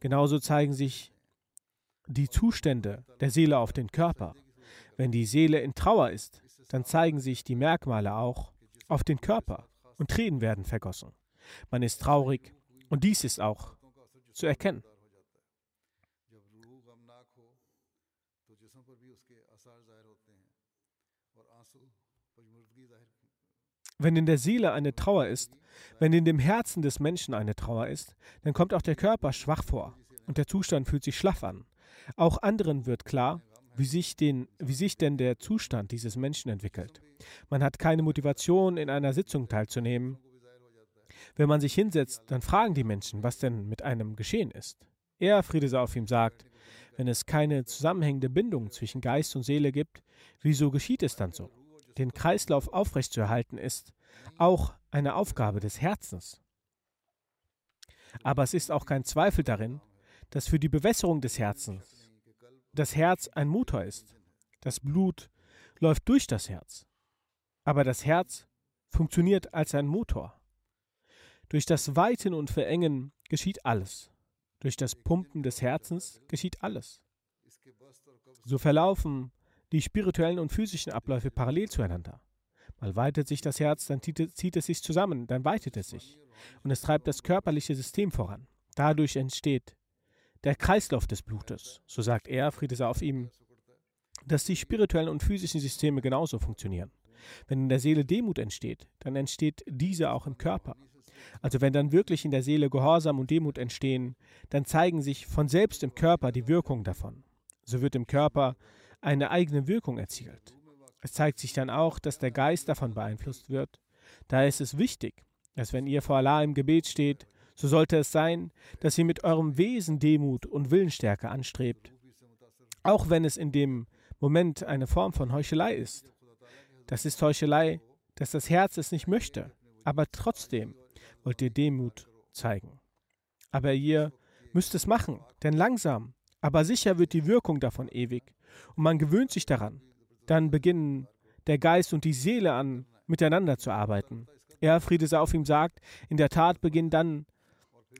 Genauso zeigen sich die Zustände der Seele auf den Körper. Wenn die Seele in Trauer ist, dann zeigen sich die Merkmale auch auf den Körper und Tränen werden vergossen. Man ist traurig und dies ist auch zu erkennen. Wenn in der Seele eine Trauer ist, wenn in dem Herzen des Menschen eine Trauer ist, dann kommt auch der Körper schwach vor und der Zustand fühlt sich schlaff an. Auch anderen wird klar, wie sich, den, wie sich denn der Zustand dieses Menschen entwickelt. Man hat keine Motivation, in einer Sitzung teilzunehmen. Wenn man sich hinsetzt, dann fragen die Menschen, was denn mit einem geschehen ist. Er, Friede sei auf ihm, sagt, wenn es keine zusammenhängende Bindung zwischen Geist und Seele gibt, wieso geschieht es dann so? Den Kreislauf aufrechtzuerhalten ist auch eine Aufgabe des Herzens. Aber es ist auch kein Zweifel darin, dass für die Bewässerung des Herzens das Herz ein Motor ist. Das Blut läuft durch das Herz. Aber das Herz funktioniert als ein Motor. Durch das Weiten und Verengen geschieht alles. Durch das Pumpen des Herzens geschieht alles. So verlaufen die spirituellen und physischen Abläufe parallel zueinander. Mal weitet sich das Herz, dann zieht es sich zusammen, dann weitet es sich. Und es treibt das körperliche System voran. Dadurch entsteht der Kreislauf des Blutes. So sagt er, Friede sei auf ihm, dass die spirituellen und physischen Systeme genauso funktionieren. Wenn in der Seele Demut entsteht, dann entsteht diese auch im Körper. Also wenn dann wirklich in der Seele Gehorsam und Demut entstehen, dann zeigen sich von selbst im Körper die Wirkungen davon. So wird im Körper eine eigene Wirkung erzielt. Es zeigt sich dann auch, dass der Geist davon beeinflusst wird. Daher ist es wichtig, dass wenn ihr vor Allah im Gebet steht, so sollte es sein, dass ihr mit eurem Wesen Demut und Willensstärke anstrebt, auch wenn es in dem Moment eine Form von Heuchelei ist. Das ist Heuchelei, dass das Herz es nicht möchte, aber trotzdem wollt ihr Demut zeigen. Aber ihr müsst es machen, denn langsam, aber sicher wird die Wirkung davon ewig und man gewöhnt sich daran. Dann beginnen der Geist und die Seele an, miteinander zu arbeiten. Er, Friede sei auf ihm, sagt, in der Tat beginnt dann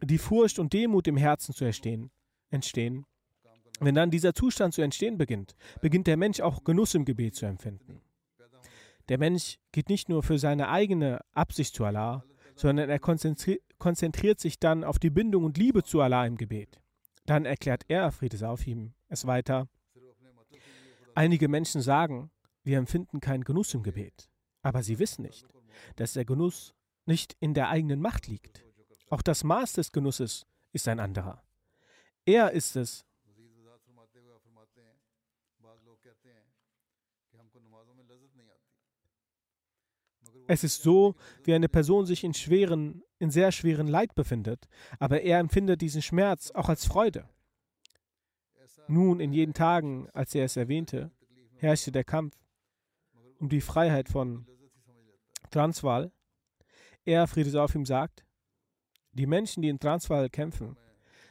die Furcht und Demut im Herzen zu entstehen. entstehen. Wenn dann dieser Zustand zu entstehen beginnt, beginnt der Mensch auch Genuss im Gebet zu empfinden. Der Mensch geht nicht nur für seine eigene Absicht zu Allah, sondern er konzentri konzentriert sich dann auf die Bindung und Liebe zu Allah im Gebet. Dann erklärt er, Friede sei auf ihm, es weiter. Einige Menschen sagen, wir empfinden keinen Genuss im Gebet, aber sie wissen nicht, dass der Genuss nicht in der eigenen Macht liegt. Auch das Maß des Genusses ist ein anderer. Er ist es, Es ist so, wie eine Person sich in schweren, in sehr schweren Leid befindet, aber er empfindet diesen Schmerz auch als Freude. Nun, in jenen Tagen, als er es erwähnte, herrschte der Kampf um die Freiheit von Transvaal. Er, Friede auf ihm, sagt, die Menschen, die in Transvaal kämpfen,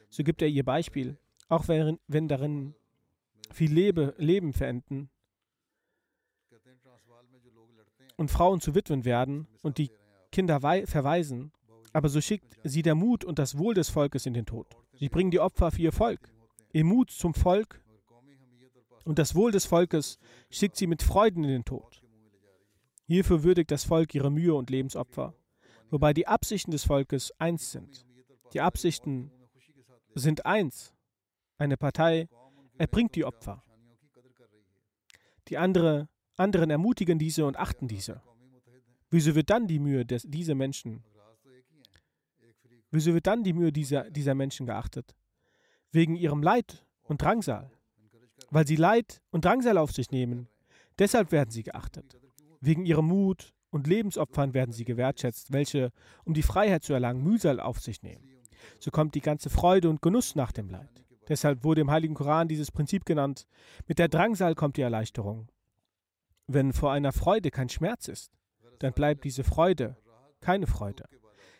so gibt er ihr Beispiel, auch wenn, wenn darin viel Lebe, Leben verenden, und Frauen zu Witwen werden und die Kinder verweisen, aber so schickt sie der Mut und das Wohl des Volkes in den Tod. Sie bringen die Opfer für ihr Volk. Ihr Mut zum Volk und das Wohl des Volkes schickt sie mit Freuden in den Tod. Hierfür würdigt das Volk ihre Mühe und Lebensopfer, wobei die Absichten des Volkes eins sind. Die Absichten sind eins. Eine Partei erbringt die Opfer. Die andere anderen ermutigen diese und achten diese. Wieso wird dann die Mühe des, dieser Menschen, wieso wird dann die Mühe dieser, dieser Menschen geachtet? Wegen ihrem Leid und Drangsal. Weil sie Leid und Drangsal auf sich nehmen. Deshalb werden sie geachtet. Wegen ihrem Mut und Lebensopfern werden sie gewertschätzt, welche, um die Freiheit zu erlangen, Mühsal auf sich nehmen. So kommt die ganze Freude und Genuss nach dem Leid. Deshalb wurde im Heiligen Koran dieses Prinzip genannt, mit der Drangsal kommt die Erleichterung. Wenn vor einer Freude kein Schmerz ist, dann bleibt diese Freude keine Freude.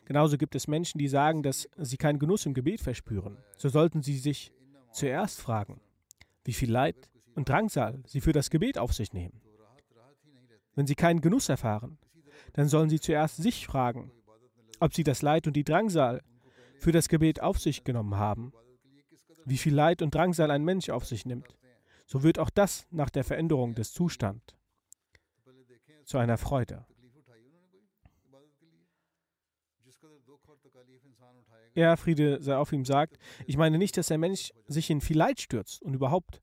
Genauso gibt es Menschen, die sagen, dass sie keinen Genuss im Gebet verspüren. So sollten sie sich zuerst fragen, wie viel Leid und Drangsal sie für das Gebet auf sich nehmen. Wenn sie keinen Genuss erfahren, dann sollen sie zuerst sich fragen, ob sie das Leid und die Drangsal für das Gebet auf sich genommen haben. Wie viel Leid und Drangsal ein Mensch auf sich nimmt, so wird auch das nach der Veränderung des Zustands zu einer Freude. Er, Friede sei auf ihm, sagt, ich meine nicht, dass der Mensch sich in viel Leid stürzt und überhaupt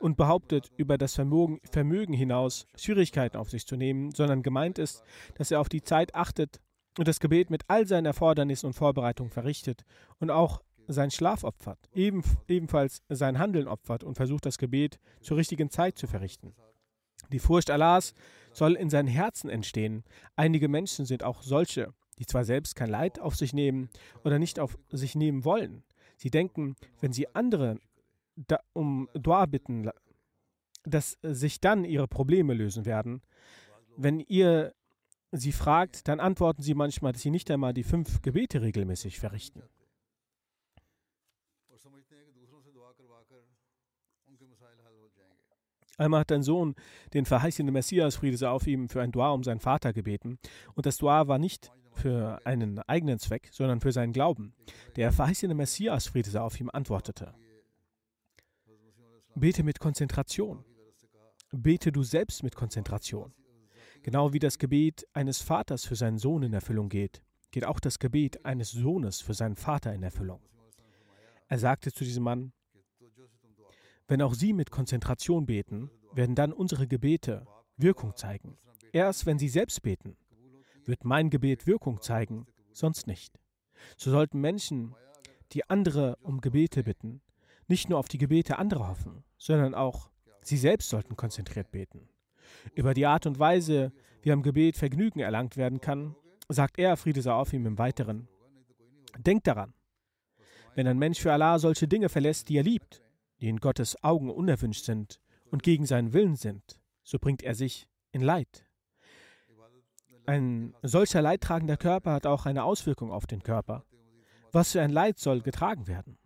und behauptet, über das Vermögen, Vermögen hinaus Schwierigkeiten auf sich zu nehmen, sondern gemeint ist, dass er auf die Zeit achtet und das Gebet mit all seinen Erfordernissen und Vorbereitungen verrichtet und auch seinen Schlaf opfert, ebenfalls sein Handeln opfert und versucht, das Gebet zur richtigen Zeit zu verrichten. Die Furcht Allahs soll in seinen Herzen entstehen. Einige Menschen sind auch solche, die zwar selbst kein Leid auf sich nehmen oder nicht auf sich nehmen wollen. Sie denken, wenn sie andere da, um Dua bitten, dass sich dann ihre Probleme lösen werden. Wenn ihr sie fragt, dann antworten sie manchmal, dass sie nicht einmal die fünf Gebete regelmäßig verrichten. Einmal hat ein Sohn den verheißenen Messias, Friede sei auf ihm, für ein Dua um seinen Vater gebeten. Und das Dua war nicht für einen eigenen Zweck, sondern für seinen Glauben. Der verheißene Messias, Friede sei auf ihm, antwortete: Bete mit Konzentration. Bete du selbst mit Konzentration. Genau wie das Gebet eines Vaters für seinen Sohn in Erfüllung geht, geht auch das Gebet eines Sohnes für seinen Vater in Erfüllung. Er sagte zu diesem Mann, wenn auch Sie mit Konzentration beten, werden dann unsere Gebete Wirkung zeigen. Erst wenn Sie selbst beten, wird mein Gebet Wirkung zeigen, sonst nicht. So sollten Menschen, die andere um Gebete bitten, nicht nur auf die Gebete anderer hoffen, sondern auch sie selbst sollten konzentriert beten. Über die Art und Weise, wie am Gebet Vergnügen erlangt werden kann, sagt er, Friede sei auf ihm im Weiteren. Denkt daran, wenn ein Mensch für Allah solche Dinge verlässt, die er liebt, die in Gottes Augen unerwünscht sind und gegen seinen Willen sind, so bringt er sich in Leid. Ein solcher leidtragender Körper hat auch eine Auswirkung auf den Körper. Was für ein Leid soll getragen werden?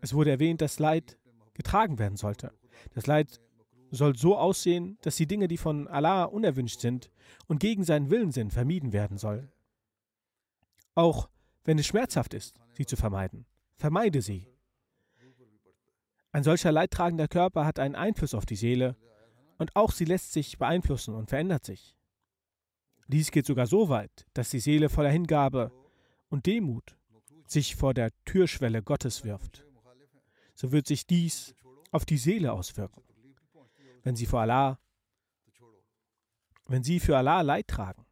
Es wurde erwähnt, dass Leid getragen werden sollte. Das Leid soll so aussehen, dass die Dinge, die von Allah unerwünscht sind und gegen seinen Willen sind, vermieden werden soll. Auch wenn es schmerzhaft ist, sie zu vermeiden. Vermeide sie. Ein solcher leidtragender Körper hat einen Einfluss auf die Seele und auch sie lässt sich beeinflussen und verändert sich. Dies geht sogar so weit, dass die Seele voller Hingabe und Demut sich vor der Türschwelle Gottes wirft. So wird sich dies auf die Seele auswirken. Wenn sie vor Allah, wenn sie für Allah Leid tragen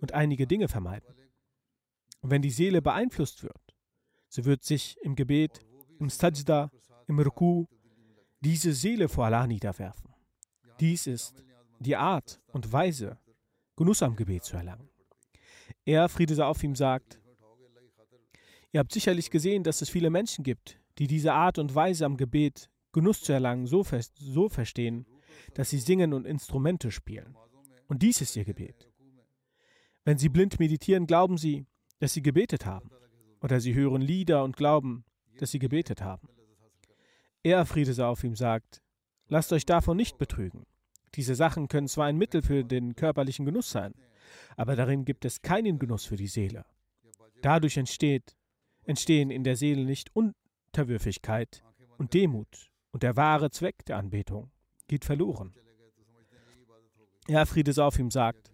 und einige Dinge vermeiden. Und wenn die Seele beeinflusst wird, so wird sich im Gebet, im Sajda, im Ruku diese Seele vor Allah niederwerfen. Dies ist die Art und Weise, Genuss am Gebet zu erlangen. Er, Friede sei auf ihm, sagt, ihr habt sicherlich gesehen, dass es viele Menschen gibt, die diese Art und Weise am Gebet, Genuss zu erlangen, so, so verstehen, dass sie singen und Instrumente spielen. Und dies ist ihr Gebet. Wenn sie blind meditieren, glauben sie, dass sie gebetet haben. Oder sie hören Lieder und glauben, dass sie gebetet haben. Er, Friede sei auf ihm, sagt, lasst euch davon nicht betrügen. Diese Sachen können zwar ein Mittel für den körperlichen Genuss sein, aber darin gibt es keinen Genuss für die Seele. Dadurch entsteht, entstehen in der Seele nicht Unterwürfigkeit und Demut und der wahre Zweck der Anbetung geht verloren. Ja, Friede sei auf ihm sagt,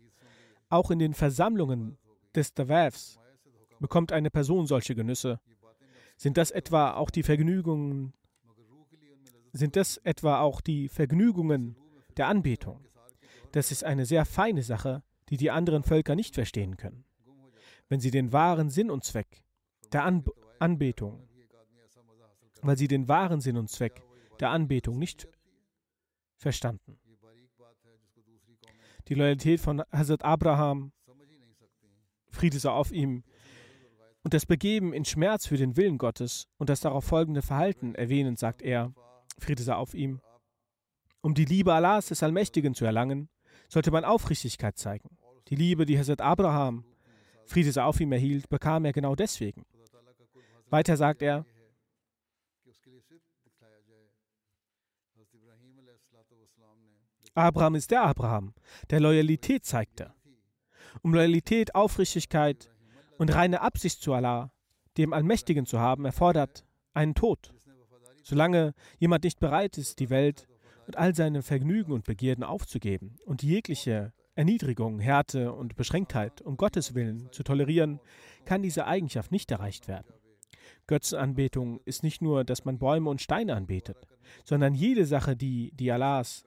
auch in den Versammlungen des Tawafs bekommt eine Person solche Genüsse. Sind das etwa auch die Vergnügungen, sind das etwa auch die Vergnügungen der Anbetung. Das ist eine sehr feine Sache, die die anderen Völker nicht verstehen können. Wenn sie den wahren Sinn und Zweck der An Anbetung, weil sie den wahren Sinn und Zweck der Anbetung nicht verstanden. Die Loyalität von Hazrat Abraham, Friede sei auf ihm, und das Begeben in Schmerz für den Willen Gottes und das darauf folgende Verhalten erwähnend, sagt er, Friede sei auf ihm, um die Liebe Allahs des Allmächtigen zu erlangen, sollte man Aufrichtigkeit zeigen. Die Liebe, die Hazrat Abraham, Friede sei auf ihm, erhielt, bekam er genau deswegen. Weiter sagt er, Abraham ist der Abraham, der Loyalität zeigte. Um Loyalität, Aufrichtigkeit und reine Absicht zu Allah, dem Allmächtigen zu haben, erfordert einen Tod. Solange jemand nicht bereit ist, die Welt und all seine Vergnügen und Begierden aufzugeben und jegliche Erniedrigung, Härte und Beschränktheit um Gottes Willen zu tolerieren, kann diese Eigenschaft nicht erreicht werden. Götzenanbetung ist nicht nur, dass man Bäume und Steine anbetet, sondern jede Sache, die die Allahs,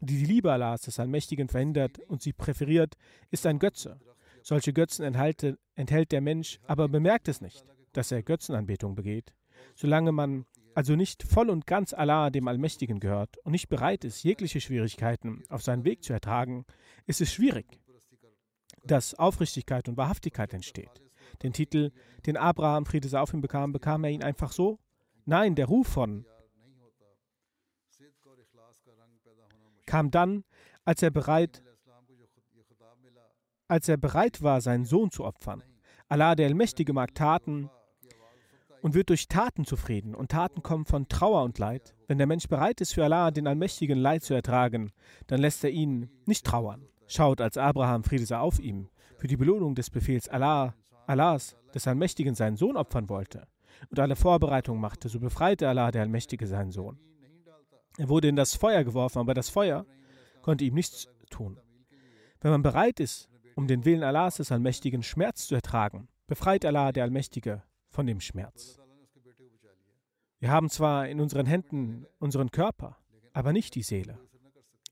die die Liebe Allahs des Allmächtigen verhindert und sie präferiert, ist ein Götze. Solche Götzen enthalte, enthält der Mensch, aber bemerkt es nicht, dass er Götzenanbetung begeht. Solange man also nicht voll und ganz Allah, dem Allmächtigen, gehört und nicht bereit ist, jegliche Schwierigkeiten auf seinen Weg zu ertragen, ist es schwierig, dass Aufrichtigkeit und Wahrhaftigkeit entsteht. Den Titel, den Abraham Friede sei auf ihm bekam, bekam er ihn einfach so? Nein, der Ruf von kam dann, als er bereit, als er bereit war, seinen Sohn zu opfern. Allah, der Allmächtige, mag Taten und wird durch Taten zufrieden. Und Taten kommen von Trauer und Leid. Wenn der Mensch bereit ist, für Allah, den Allmächtigen, Leid zu ertragen, dann lässt er ihn nicht trauern. Schaut, als Abraham, Friede sei auf ihm, für die Belohnung des Befehls Allah, Allahs, des Allmächtigen, seinen Sohn opfern wollte und alle Vorbereitungen machte, so befreite Allah, der Allmächtige, seinen Sohn. Er wurde in das Feuer geworfen, aber das Feuer konnte ihm nichts tun. Wenn man bereit ist, um den Willen Allahs des Allmächtigen Schmerz zu ertragen, befreit Allah, der Allmächtige, von dem Schmerz. Wir haben zwar in unseren Händen unseren Körper, aber nicht die Seele.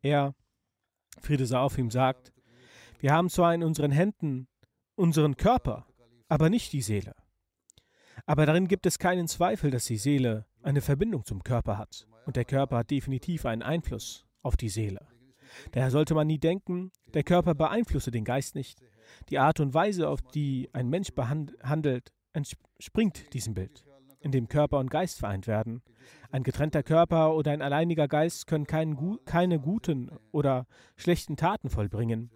Er, Friede sei auf ihm, sagt, wir haben zwar in unseren Händen unseren Körper, aber nicht die Seele. Aber darin gibt es keinen Zweifel, dass die Seele eine Verbindung zum Körper hat. Und der Körper hat definitiv einen Einfluss auf die Seele. Daher sollte man nie denken, der Körper beeinflusse den Geist nicht. Die Art und Weise, auf die ein Mensch handelt, entspringt diesem Bild, in dem Körper und Geist vereint werden. Ein getrennter Körper oder ein alleiniger Geist können keinen, keine guten oder schlechten Taten vollbringen.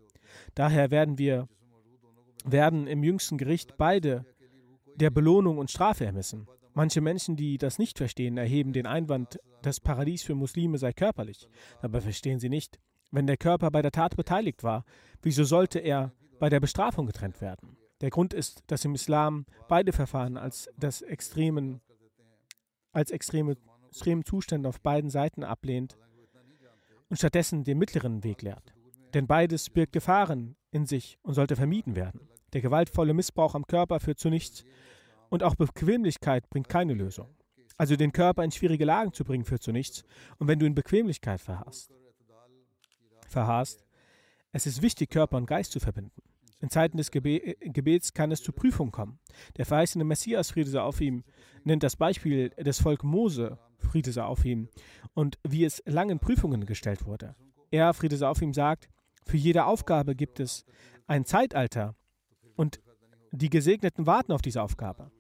Daher werden wir werden im jüngsten Gericht beide der Belohnung und Strafe ermessen. Manche Menschen, die das nicht verstehen, erheben den Einwand, das Paradies für Muslime sei körperlich. Dabei verstehen sie nicht, wenn der Körper bei der Tat beteiligt war, wieso sollte er bei der Bestrafung getrennt werden? Der Grund ist, dass im Islam beide Verfahren als das extremen, als extreme, extremen Zustände auf beiden Seiten ablehnt und stattdessen den mittleren Weg lehrt. Denn beides birgt Gefahren in sich und sollte vermieden werden. Der gewaltvolle Missbrauch am Körper führt zu nichts und auch Bequemlichkeit bringt keine Lösung. Also den Körper in schwierige Lagen zu bringen, führt zu nichts. Und wenn du in Bequemlichkeit verharrst, verharrst, es ist wichtig, Körper und Geist zu verbinden. In Zeiten des Gebe Gebets kann es zu Prüfungen kommen. Der verheißene Messias, Friede sei auf ihm, nennt das Beispiel des Volk Mose, Friede sei auf ihm, und wie es langen Prüfungen gestellt wurde. Er, Friede sei auf ihm, sagt, für jede Aufgabe gibt es ein Zeitalter und die Gesegneten warten auf diese Aufgabe.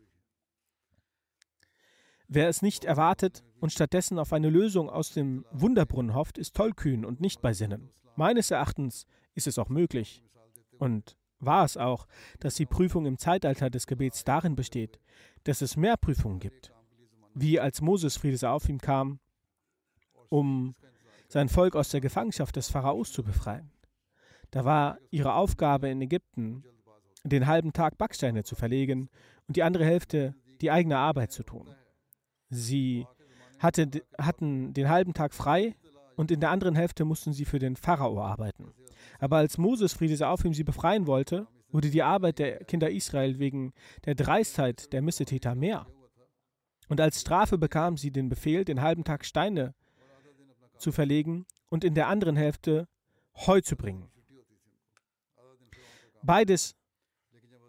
Wer es nicht erwartet und stattdessen auf eine Lösung aus dem Wunderbrunnen hofft, ist tollkühn und nicht bei Sinnen. Meines Erachtens ist es auch möglich und war es auch, dass die Prüfung im Zeitalter des Gebets darin besteht, dass es mehr Prüfungen gibt. Wie als Moses Friede auf ihm kam, um sein Volk aus der Gefangenschaft des Pharaos zu befreien. Da war ihre Aufgabe in Ägypten, den halben Tag Backsteine zu verlegen und die andere Hälfte die eigene Arbeit zu tun. Sie hatte, hatten den halben Tag frei und in der anderen Hälfte mussten sie für den Pharao arbeiten. Aber als Moses, Friede sei auf ihm, sie befreien wollte, wurde die Arbeit der Kinder Israel wegen der Dreistheit der Missetäter mehr. Und als Strafe bekamen sie den Befehl, den halben Tag Steine zu verlegen und in der anderen Hälfte Heu zu bringen. Beides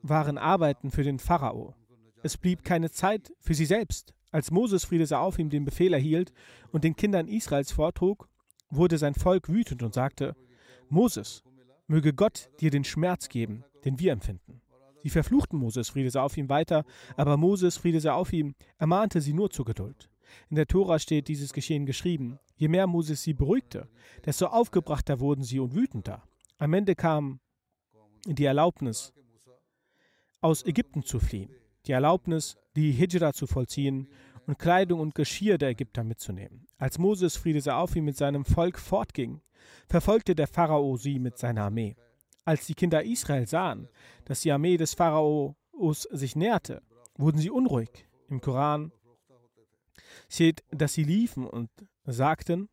waren Arbeiten für den Pharao. Es blieb keine Zeit für sie selbst. Als Moses Friede sei auf ihm den Befehl erhielt und den Kindern Israels vortrug, wurde sein Volk wütend und sagte: Moses, möge Gott dir den Schmerz geben, den wir empfinden. Sie verfluchten Moses, Friede sei auf ihm, weiter, aber Moses, Friede sei auf ihm, ermahnte sie nur zur Geduld. In der Tora steht dieses Geschehen geschrieben. Je mehr Moses sie beruhigte, desto aufgebrachter wurden sie und wütender. Am Ende kam die Erlaubnis, aus Ägypten zu fliehen, die Erlaubnis, die Hijra zu vollziehen und Kleidung und Geschirr der Ägypter mitzunehmen. Als Moses, Friede sei auf ihm, mit seinem Volk fortging, verfolgte der Pharao sie mit seiner Armee. Als die Kinder Israel sahen, dass die Armee des Pharaos sich näherte, wurden sie unruhig. Im Koran steht, dass sie liefen und sagten,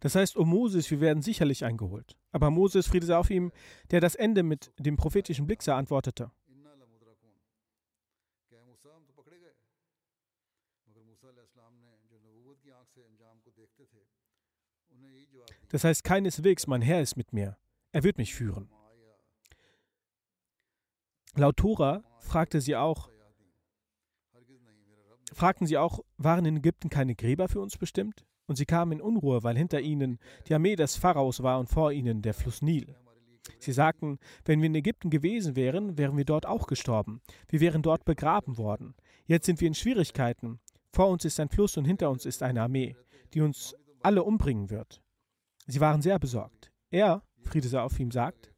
Das heißt, um Moses, wir werden sicherlich eingeholt. Aber Moses, Friede sei auf ihm, der das Ende mit dem prophetischen Blick sah, antwortete. Das heißt keineswegs, mein Herr ist mit mir. Er wird mich führen. Laut Tora fragte sie auch, fragten sie auch, waren in Ägypten keine Gräber für uns bestimmt? und sie kamen in Unruhe, weil hinter ihnen die Armee des Pharaos war und vor ihnen der Fluss Nil. Sie sagten, wenn wir in Ägypten gewesen wären, wären wir dort auch gestorben. Wir wären dort begraben worden. Jetzt sind wir in Schwierigkeiten. Vor uns ist ein Fluss und hinter uns ist eine Armee, die uns alle umbringen wird. Sie waren sehr besorgt. Er, Friede sei auf ihm, sagt,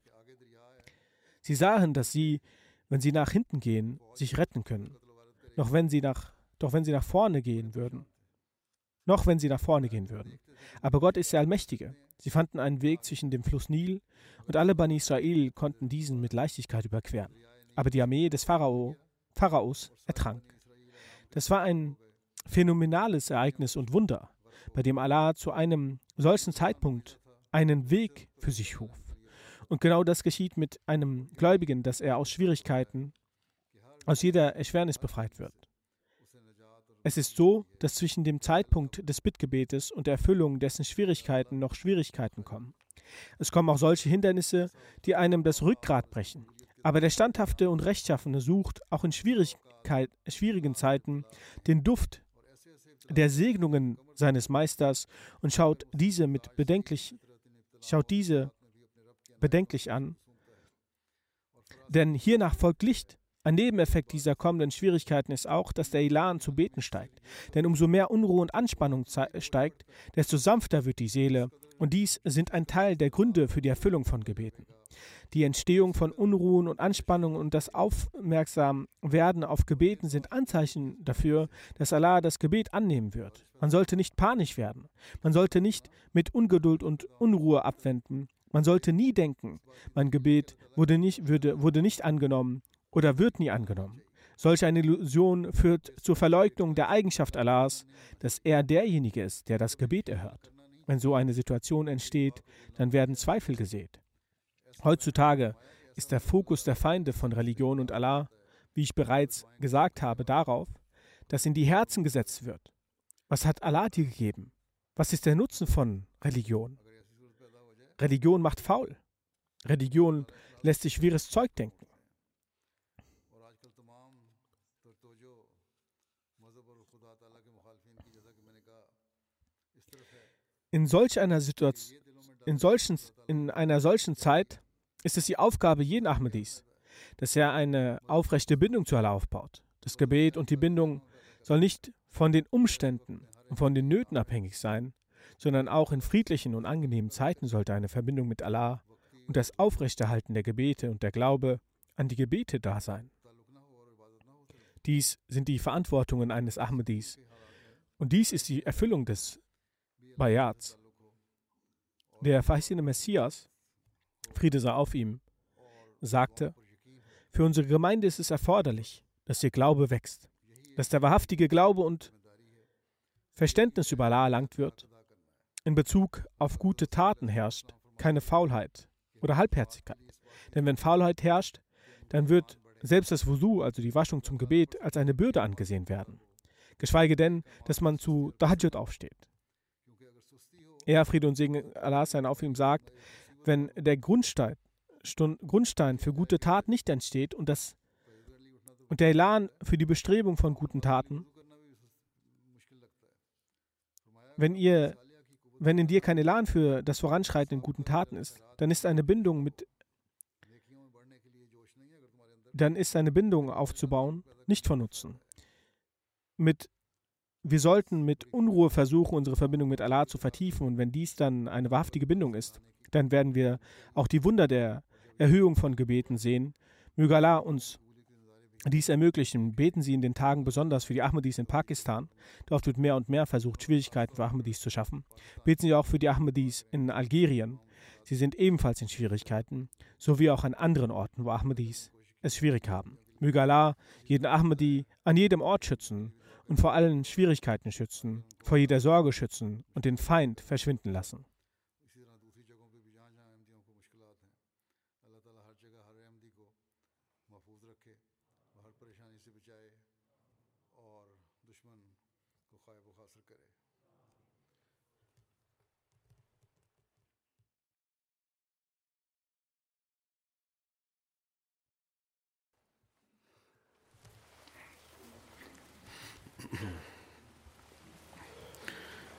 sie sahen, dass sie, wenn sie nach hinten gehen, sich retten können. Noch wenn sie nach, doch wenn sie nach vorne gehen würden. Noch wenn sie nach vorne gehen würden. Aber Gott ist der Allmächtige. Sie fanden einen Weg zwischen dem Fluss Nil und alle Bani Israel konnten diesen mit Leichtigkeit überqueren. Aber die Armee des Pharao, Pharaos ertrank. Das war ein phänomenales Ereignis und Wunder, bei dem Allah zu einem solchen Zeitpunkt einen Weg für sich schuf. Und genau das geschieht mit einem Gläubigen, dass er aus Schwierigkeiten, aus jeder Erschwernis befreit wird. Es ist so, dass zwischen dem Zeitpunkt des Bittgebetes und der Erfüllung dessen Schwierigkeiten noch Schwierigkeiten kommen. Es kommen auch solche Hindernisse, die einem das Rückgrat brechen. Aber der Standhafte und Rechtschaffene sucht auch in schwierigen Zeiten den Duft der Segnungen seines Meisters und schaut diese mit bedenklich, schaut diese bedenklich an. Denn hiernach folgt Licht. Ein Nebeneffekt dieser kommenden Schwierigkeiten ist auch, dass der Elan zu beten steigt. Denn umso mehr Unruhe und Anspannung steigt, desto sanfter wird die Seele. Und dies sind ein Teil der Gründe für die Erfüllung von Gebeten. Die Entstehung von Unruhen und Anspannungen und das Aufmerksamwerden auf Gebeten sind Anzeichen dafür, dass Allah das Gebet annehmen wird. Man sollte nicht panisch werden. Man sollte nicht mit Ungeduld und Unruhe abwenden. Man sollte nie denken, mein Gebet wurde nicht, würde, wurde nicht angenommen oder wird nie angenommen. Solch eine Illusion führt zur Verleugnung der Eigenschaft Allahs, dass er derjenige ist, der das Gebet erhört. Wenn so eine Situation entsteht, dann werden Zweifel gesät. Heutzutage ist der Fokus der Feinde von Religion und Allah, wie ich bereits gesagt habe, darauf, dass in die Herzen gesetzt wird. Was hat Allah dir gegeben? Was ist der Nutzen von Religion? Religion macht faul. Religion lässt sich schweres Zeug denken. In solch einer in, solchen, in einer solchen Zeit ist es die Aufgabe jeden Ahmadis, dass er eine aufrechte Bindung zu Allah aufbaut. Das Gebet und die Bindung soll nicht von den Umständen und von den Nöten abhängig sein, sondern auch in friedlichen und angenehmen Zeiten sollte eine Verbindung mit Allah und das Aufrechterhalten der Gebete und der Glaube an die Gebete da sein. Dies sind die Verantwortungen eines Ahmadis. Und dies ist die Erfüllung des Bayats. Der verheißene Messias Friede sei auf ihm, sagte, für unsere Gemeinde ist es erforderlich, dass ihr Glaube wächst, dass der wahrhaftige Glaube und Verständnis über Allah erlangt wird, in Bezug auf gute Taten herrscht, keine Faulheit oder Halbherzigkeit. Denn wenn Faulheit herrscht, dann wird selbst das Wusu, also die Waschung zum Gebet, als eine Bürde angesehen werden. Geschweige denn, dass man zu Tahajjud aufsteht. Er, Friede und Segen Allah sein auf ihm, sagt, wenn der Grundstein, Grundstein für gute Taten nicht entsteht und, das, und der Elan für die Bestrebung von guten Taten, wenn, ihr, wenn in dir kein Elan für das Voranschreiten in guten Taten ist, dann ist eine Bindung mit dann ist eine Bindung aufzubauen nicht von Nutzen. Mit, wir sollten mit Unruhe versuchen, unsere Verbindung mit Allah zu vertiefen und wenn dies dann eine wahrhaftige Bindung ist, dann werden wir auch die Wunder der Erhöhung von Gebeten sehen. Möge Allah uns dies ermöglichen. Beten Sie in den Tagen besonders für die Ahmadis in Pakistan. Dort wird mehr und mehr versucht, Schwierigkeiten für Ahmadis zu schaffen. Beten Sie auch für die Ahmadis in Algerien. Sie sind ebenfalls in Schwierigkeiten, sowie auch an anderen Orten, wo Ahmadis es schwierig haben. Möge Allah jeden Ahmadi an jedem Ort schützen und vor allen Schwierigkeiten schützen, vor jeder Sorge schützen und den Feind verschwinden lassen.